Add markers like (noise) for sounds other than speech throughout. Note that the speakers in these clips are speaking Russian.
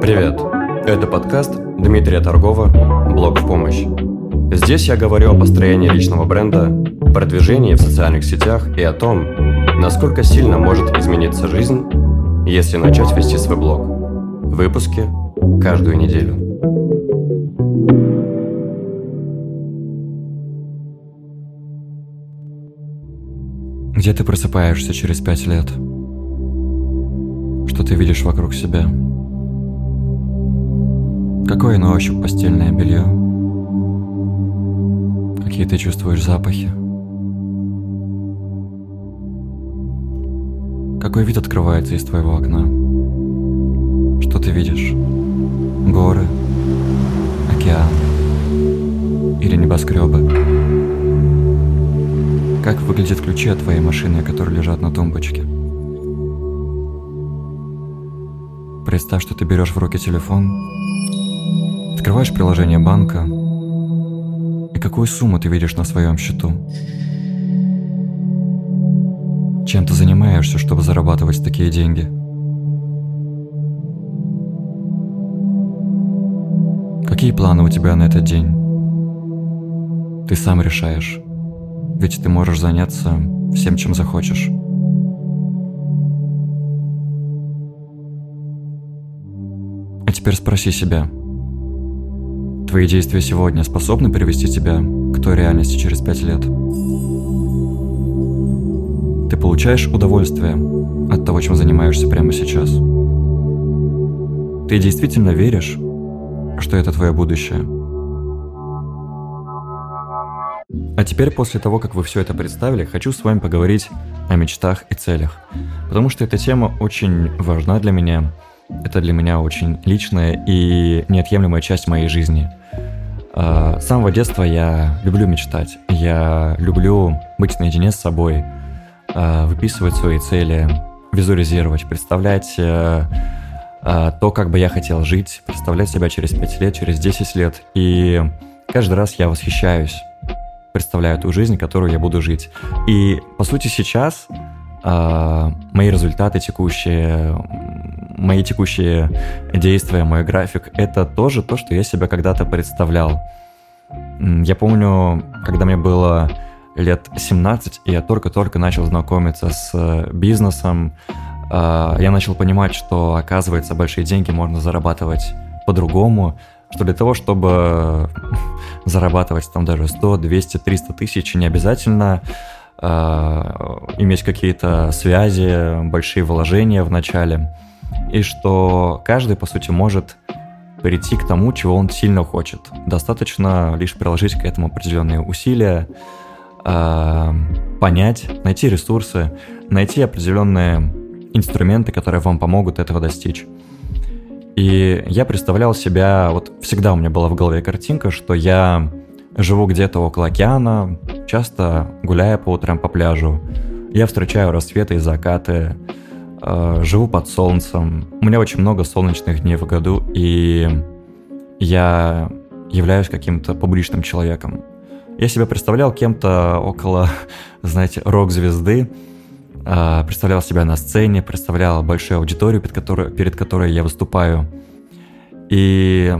Привет! Это подкаст Дмитрия Торгова «Блог в помощь». Здесь я говорю о построении личного бренда, продвижении в социальных сетях и о том, насколько сильно может измениться жизнь, если начать вести свой блог. Выпуски каждую неделю. Где ты просыпаешься через пять лет? Что ты видишь вокруг себя? Какое на ощупь постельное белье? Какие ты чувствуешь запахи? Какой вид открывается из твоего окна? Что ты видишь? Горы? Океан? Или небоскребы? Как выглядят ключи от твоей машины, которые лежат на тумбочке? Представь, что ты берешь в руки телефон, открываешь приложение банка, и какую сумму ты видишь на своем счету? Чем ты занимаешься, чтобы зарабатывать такие деньги? Какие планы у тебя на этот день? Ты сам решаешь. Ведь ты можешь заняться всем, чем захочешь. А теперь спроси себя. Твои действия сегодня способны привести тебя к той реальности через пять лет? Ты получаешь удовольствие от того, чем занимаешься прямо сейчас? Ты действительно веришь, что это твое будущее? А теперь, после того, как вы все это представили, хочу с вами поговорить о мечтах и целях. Потому что эта тема очень важна для меня. Это для меня очень личная и неотъемлемая часть моей жизни. А, с самого детства я люблю мечтать. Я люблю быть наедине с собой, а, выписывать свои цели, визуализировать, представлять э, а, то, как бы я хотел жить, представлять себя через 5 лет, через 10 лет. И каждый раз я восхищаюсь представляю ту жизнь, которую я буду жить. И, по сути, сейчас мои результаты текущие, мои текущие действия, мой график, это тоже то, что я себя когда-то представлял. Я помню, когда мне было лет 17, и я только-только начал знакомиться с бизнесом, э, я начал понимать, что, оказывается, большие деньги можно зарабатывать по-другому, что для того, чтобы (laughs) зарабатывать там даже 100, 200, 300 тысяч, не обязательно э, иметь какие-то связи, большие вложения в начале, и что каждый, по сути, может прийти к тому, чего он сильно хочет. Достаточно лишь приложить к этому определенные усилия, э, понять, найти ресурсы, найти определенные инструменты, которые вам помогут этого достичь. И я представлял себя, вот всегда у меня была в голове картинка, что я живу где-то около океана, часто гуляя по утрам по пляжу. Я встречаю рассветы и закаты, живу под солнцем. У меня очень много солнечных дней в году, и я являюсь каким-то публичным человеком. Я себя представлял кем-то около, (laughs) знаете, рок-звезды, а, представлял себя на сцене, представлял большую аудиторию, перед которой, перед которой я выступаю. И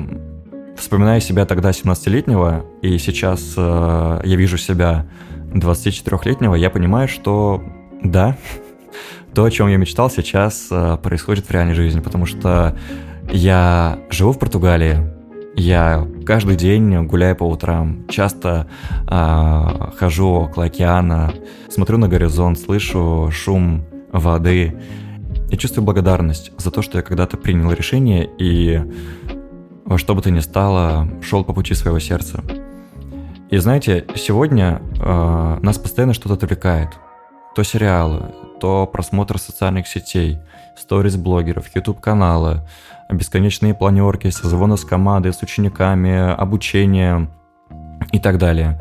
вспоминая себя тогда 17-летнего, и сейчас э, я вижу себя 24-летнего, я понимаю, что да, (laughs) то, о чем я мечтал, сейчас э, происходит в реальной жизни, потому что я живу в Португалии, я каждый день гуляю по утрам, часто э, хожу около океана, смотрю на горизонт, слышу шум воды и чувствую благодарность за то, что я когда-то принял решение и во что бы то ни стало шел по пути своего сердца. И знаете, сегодня э, нас постоянно что-то отвлекает. То сериалы, то просмотр социальных сетей, сторис блогеров, YouTube каналы, бесконечные планерки, созвоны с командой, с учениками, обучение и так далее.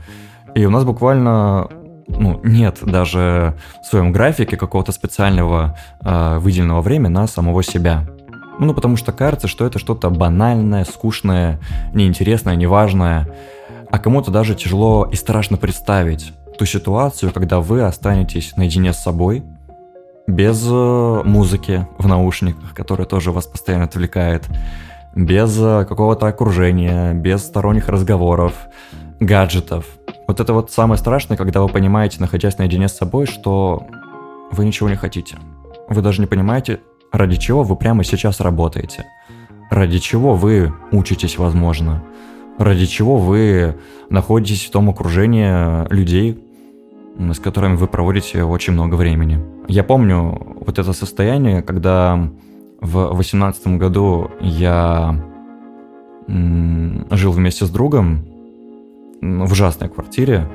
И у нас буквально ну, нет даже в своем графике какого-то специального э, выделенного времени на самого себя. Ну, потому что кажется, что это что-то банальное, скучное, неинтересное, неважное. А кому-то даже тяжело и страшно представить ту ситуацию, когда вы останетесь наедине с собой, без э, музыки в наушниках, которая тоже вас постоянно отвлекает, без э, какого-то окружения, без сторонних разговоров, гаджетов. Вот это вот самое страшное, когда вы понимаете, находясь наедине с собой, что вы ничего не хотите. Вы даже не понимаете, ради чего вы прямо сейчас работаете. Ради чего вы учитесь, возможно. Ради чего вы находитесь в том окружении людей, с которыми вы проводите очень много времени. Я помню вот это состояние, когда в восемнадцатом году я жил вместе с другом в ужасной квартире,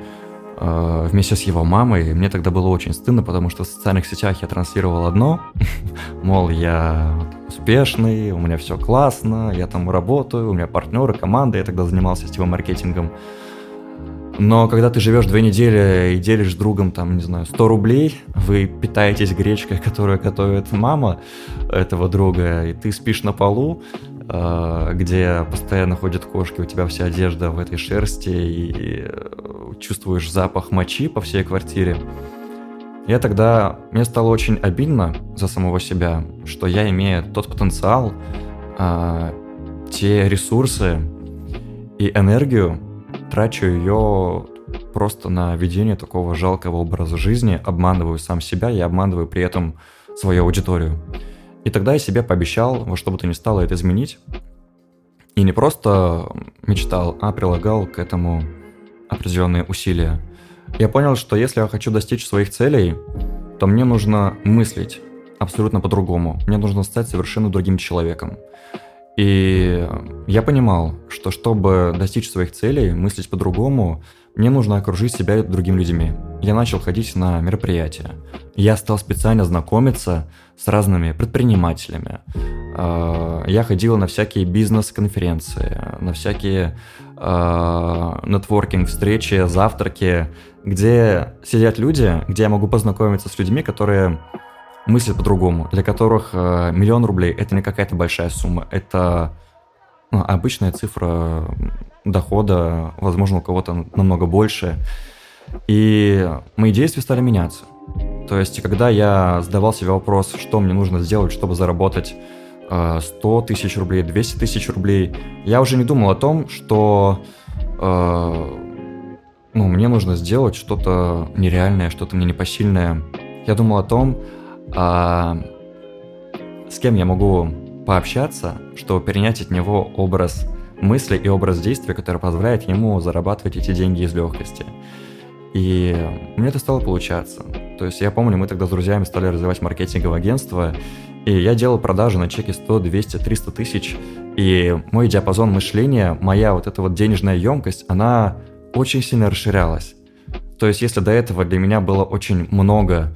э, вместе с его мамой. Мне тогда было очень стыдно, потому что в социальных сетях я транслировал одно, (laughs) мол, я успешный, у меня все классно, я там работаю, у меня партнеры, команда, я тогда занимался сетевым маркетингом. Но когда ты живешь две недели и делишь другом, там, не знаю, 100 рублей, вы питаетесь гречкой, (laughs) которую готовит мама этого друга, и ты спишь на полу, э, где постоянно ходят кошки, у тебя вся одежда в этой шерсти, и э, чувствуешь запах мочи по всей квартире. Я тогда... Мне стало очень обидно за самого себя, что я имею тот потенциал, э, те ресурсы и энергию, трачу ее просто на ведение такого жалкого образа жизни, обманываю сам себя и обманываю при этом свою аудиторию. И тогда я себе пообещал во что бы то ни стало это изменить. И не просто мечтал, а прилагал к этому определенные усилия. Я понял, что если я хочу достичь своих целей, то мне нужно мыслить абсолютно по-другому. Мне нужно стать совершенно другим человеком. И я понимал, что чтобы достичь своих целей, мыслить по-другому, мне нужно окружить себя другими людьми. Я начал ходить на мероприятия. Я стал специально знакомиться с разными предпринимателями. А, я ходил на всякие бизнес-конференции, на всякие а, нетворкинг-встречи, завтраки, где сидят люди, где я могу познакомиться с людьми, которые мыслят по-другому, для которых э, миллион рублей это не какая-то большая сумма, это ну, обычная цифра дохода, возможно, у кого-то намного больше. И мои действия стали меняться. То есть, когда я задавал себе вопрос, что мне нужно сделать, чтобы заработать 100 э, тысяч рублей, 200 тысяч рублей, я уже не думал о том, что э, ну, мне нужно сделать что-то нереальное, что-то мне непосильное. Я думал о том, а, с кем я могу пообщаться, чтобы перенять от него образ мысли и образ действия, который позволяет ему зарабатывать эти деньги из легкости. И мне это стало получаться. То есть я помню, мы тогда с друзьями стали развивать маркетинговое агентство, и я делал продажи на чеке 100, 200, 300 тысяч, и мой диапазон мышления, моя вот эта вот денежная емкость, она очень сильно расширялась. То есть если до этого для меня было очень много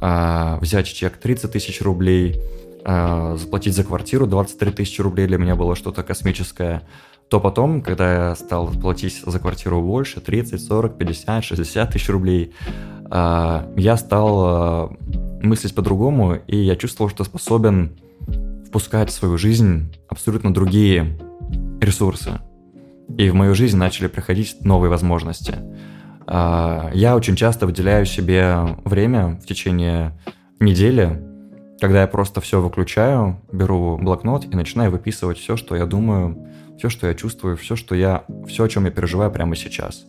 взять чек 30 тысяч рублей, а, заплатить за квартиру 23 тысячи рублей для меня было что-то космическое, то потом, когда я стал платить за квартиру больше, 30, 40, 50, 60 тысяч рублей, а, я стал мыслить по-другому, и я чувствовал, что способен впускать в свою жизнь абсолютно другие ресурсы. И в мою жизнь начали приходить новые возможности. А, я очень часто выделяю себе время в течение недели, когда я просто все выключаю, беру блокнот и начинаю выписывать все, что я думаю, все, что я чувствую, все, что я, все, о чем я переживаю прямо сейчас.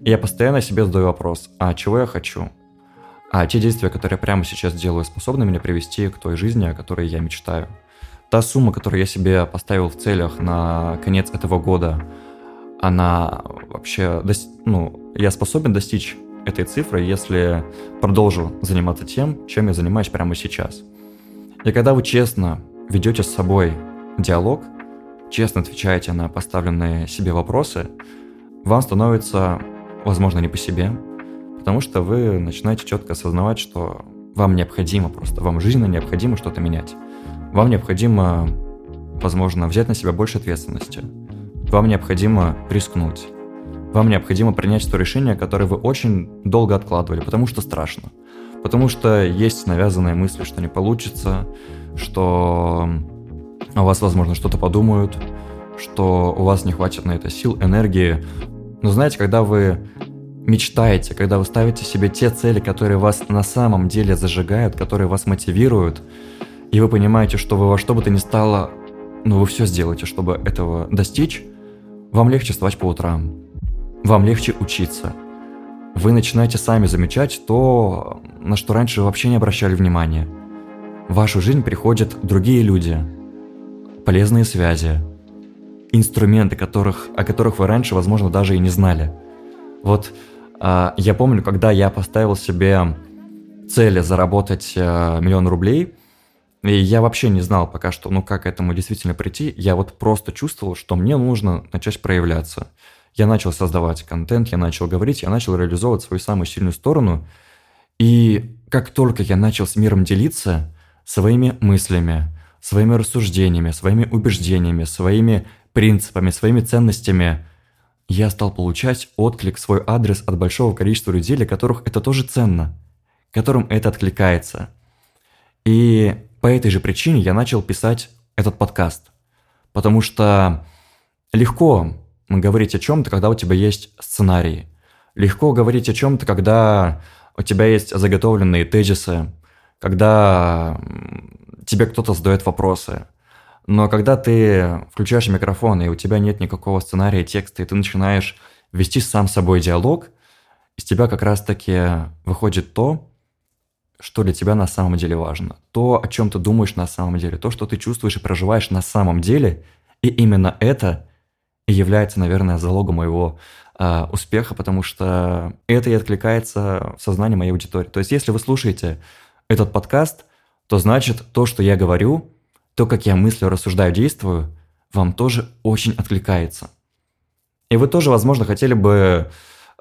И я постоянно себе задаю вопрос, а чего я хочу? А те действия, которые я прямо сейчас делаю, способны меня привести к той жизни, о которой я мечтаю? Та сумма, которую я себе поставил в целях на конец этого года, она вообще, ну, я способен достичь этой цифры, если продолжу заниматься тем, чем я занимаюсь прямо сейчас. И когда вы честно ведете с собой диалог, честно отвечаете на поставленные себе вопросы, вам становится, возможно, не по себе, потому что вы начинаете четко осознавать, что вам необходимо просто, вам жизненно необходимо что-то менять. Вам необходимо, возможно, взять на себя больше ответственности – вам необходимо рискнуть. Вам необходимо принять то решение, которое вы очень долго откладывали, потому что страшно. Потому что есть навязанные мысли, что не получится, что о вас, возможно, что-то подумают, что у вас не хватит на это сил, энергии. Но знаете, когда вы мечтаете, когда вы ставите себе те цели, которые вас на самом деле зажигают, которые вас мотивируют, и вы понимаете, что вы во что бы то ни стало, ну вы все сделаете, чтобы этого достичь, вам легче вставать по утрам, вам легче учиться. Вы начинаете сами замечать то, на что раньше вообще не обращали внимания. В вашу жизнь приходят другие люди, полезные связи, инструменты, которых, о которых вы раньше, возможно, даже и не знали. Вот э, я помню, когда я поставил себе цели заработать э, миллион рублей, и я вообще не знал пока что, ну как к этому действительно прийти, я вот просто чувствовал, что мне нужно начать проявляться. Я начал создавать контент, я начал говорить, я начал реализовывать свою самую сильную сторону. И как только я начал с миром делиться своими мыслями, своими рассуждениями, своими убеждениями, своими принципами, своими ценностями, я стал получать отклик свой адрес от большого количества людей, для которых это тоже ценно, которым это откликается. И по этой же причине я начал писать этот подкаст. Потому что легко говорить о чем-то, когда у тебя есть сценарий. Легко говорить о чем-то, когда у тебя есть заготовленные тезисы, когда тебе кто-то задает вопросы. Но когда ты включаешь микрофон, и у тебя нет никакого сценария, текста, и ты начинаешь вести сам с собой диалог, из тебя как раз-таки выходит то, что для тебя на самом деле важно. То, о чем ты думаешь на самом деле, то, что ты чувствуешь и проживаешь на самом деле. И именно это является, наверное, залогом моего э, успеха, потому что это и откликается в сознании моей аудитории. То есть, если вы слушаете этот подкаст, то значит то, что я говорю, то, как я мыслю, рассуждаю, действую, вам тоже очень откликается. И вы тоже, возможно, хотели бы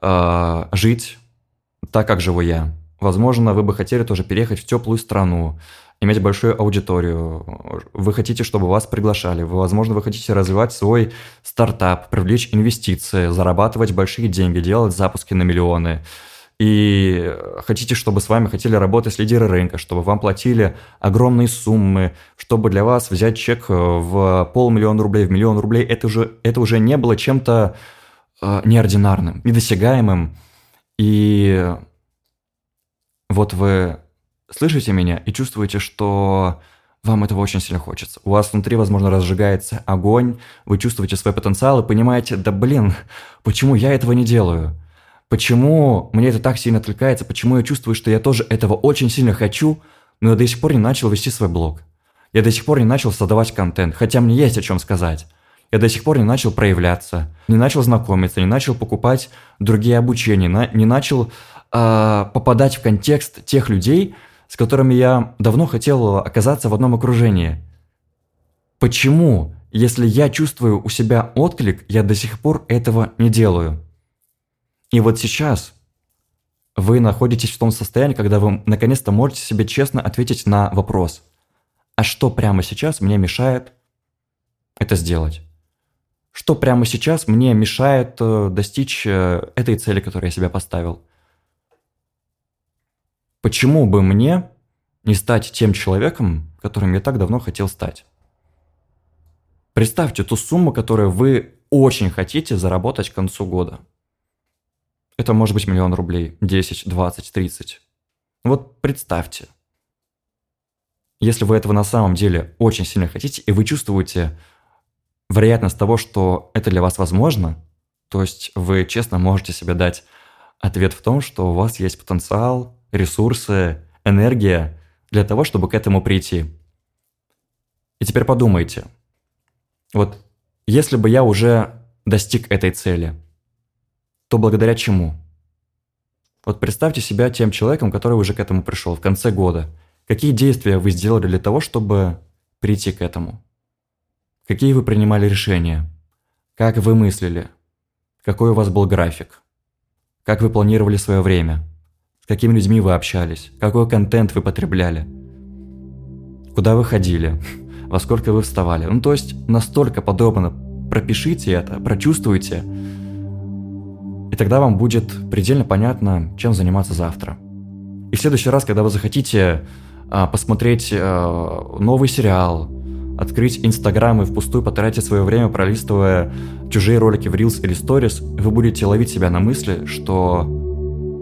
э, жить так, как живу я. Возможно, вы бы хотели тоже переехать в теплую страну, иметь большую аудиторию. Вы хотите, чтобы вас приглашали. Вы, возможно, вы хотите развивать свой стартап, привлечь инвестиции, зарабатывать большие деньги, делать запуски на миллионы и хотите, чтобы с вами хотели работать лидеры рынка, чтобы вам платили огромные суммы, чтобы для вас взять чек э, в полмиллиона рублей, в миллион рублей, это уже, это уже не было чем-то э, неординарным, недосягаемым. И вот вы слышите меня и чувствуете, что вам этого очень сильно хочется. У вас внутри, возможно, разжигается огонь, вы чувствуете свой потенциал и понимаете, да блин, почему я этого не делаю? Почему мне это так сильно отвлекается? Почему я чувствую, что я тоже этого очень сильно хочу, но я до сих пор не начал вести свой блог? Я до сих пор не начал создавать контент, хотя мне есть о чем сказать. Я до сих пор не начал проявляться, не начал знакомиться, не начал покупать другие обучения, не начал э, попадать в контекст тех людей, с которыми я давно хотел оказаться в одном окружении. Почему, если я чувствую у себя отклик, я до сих пор этого не делаю? И вот сейчас вы находитесь в том состоянии, когда вы наконец-то можете себе честно ответить на вопрос, а что прямо сейчас мне мешает это сделать? Что прямо сейчас мне мешает э, достичь э, этой цели, которую я себе поставил? Почему бы мне не стать тем человеком, которым я так давно хотел стать? Представьте ту сумму, которую вы очень хотите заработать к концу года – это может быть миллион рублей, 10, 20, 30. Вот представьте, если вы этого на самом деле очень сильно хотите, и вы чувствуете вероятность того, что это для вас возможно, то есть вы честно можете себе дать ответ в том, что у вас есть потенциал, ресурсы, энергия для того, чтобы к этому прийти. И теперь подумайте, вот если бы я уже достиг этой цели – то благодаря чему? Вот представьте себя тем человеком, который уже к этому пришел в конце года. Какие действия вы сделали для того, чтобы прийти к этому? Какие вы принимали решения? Как вы мыслили? Какой у вас был график? Как вы планировали свое время? Какими людьми вы общались? Какой контент вы потребляли? Куда вы ходили? (laughs) Во сколько вы вставали? Ну, то есть настолько подробно пропишите это, прочувствуйте, и тогда вам будет предельно понятно, чем заниматься завтра. И в следующий раз, когда вы захотите а, посмотреть а, новый сериал, открыть Инстаграм и впустую потратить свое время, пролистывая чужие ролики в Reels или Stories, вы будете ловить себя на мысли, что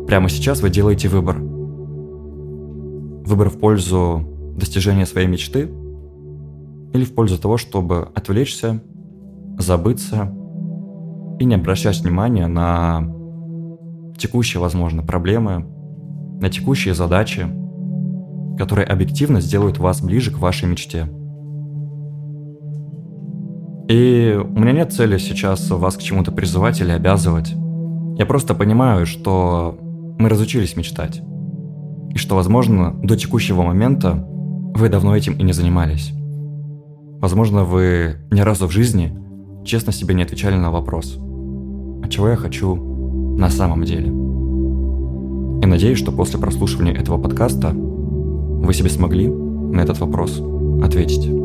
прямо сейчас вы делаете выбор. Выбор в пользу достижения своей мечты или в пользу того, чтобы отвлечься, забыться и не обращать внимания на текущие, возможно, проблемы, на текущие задачи, которые объективно сделают вас ближе к вашей мечте. И у меня нет цели сейчас вас к чему-то призывать или обязывать. Я просто понимаю, что мы разучились мечтать. И что, возможно, до текущего момента вы давно этим и не занимались. Возможно, вы ни разу в жизни честно себе не отвечали на вопрос, а чего я хочу на самом деле. И надеюсь, что после прослушивания этого подкаста вы себе смогли на этот вопрос ответить.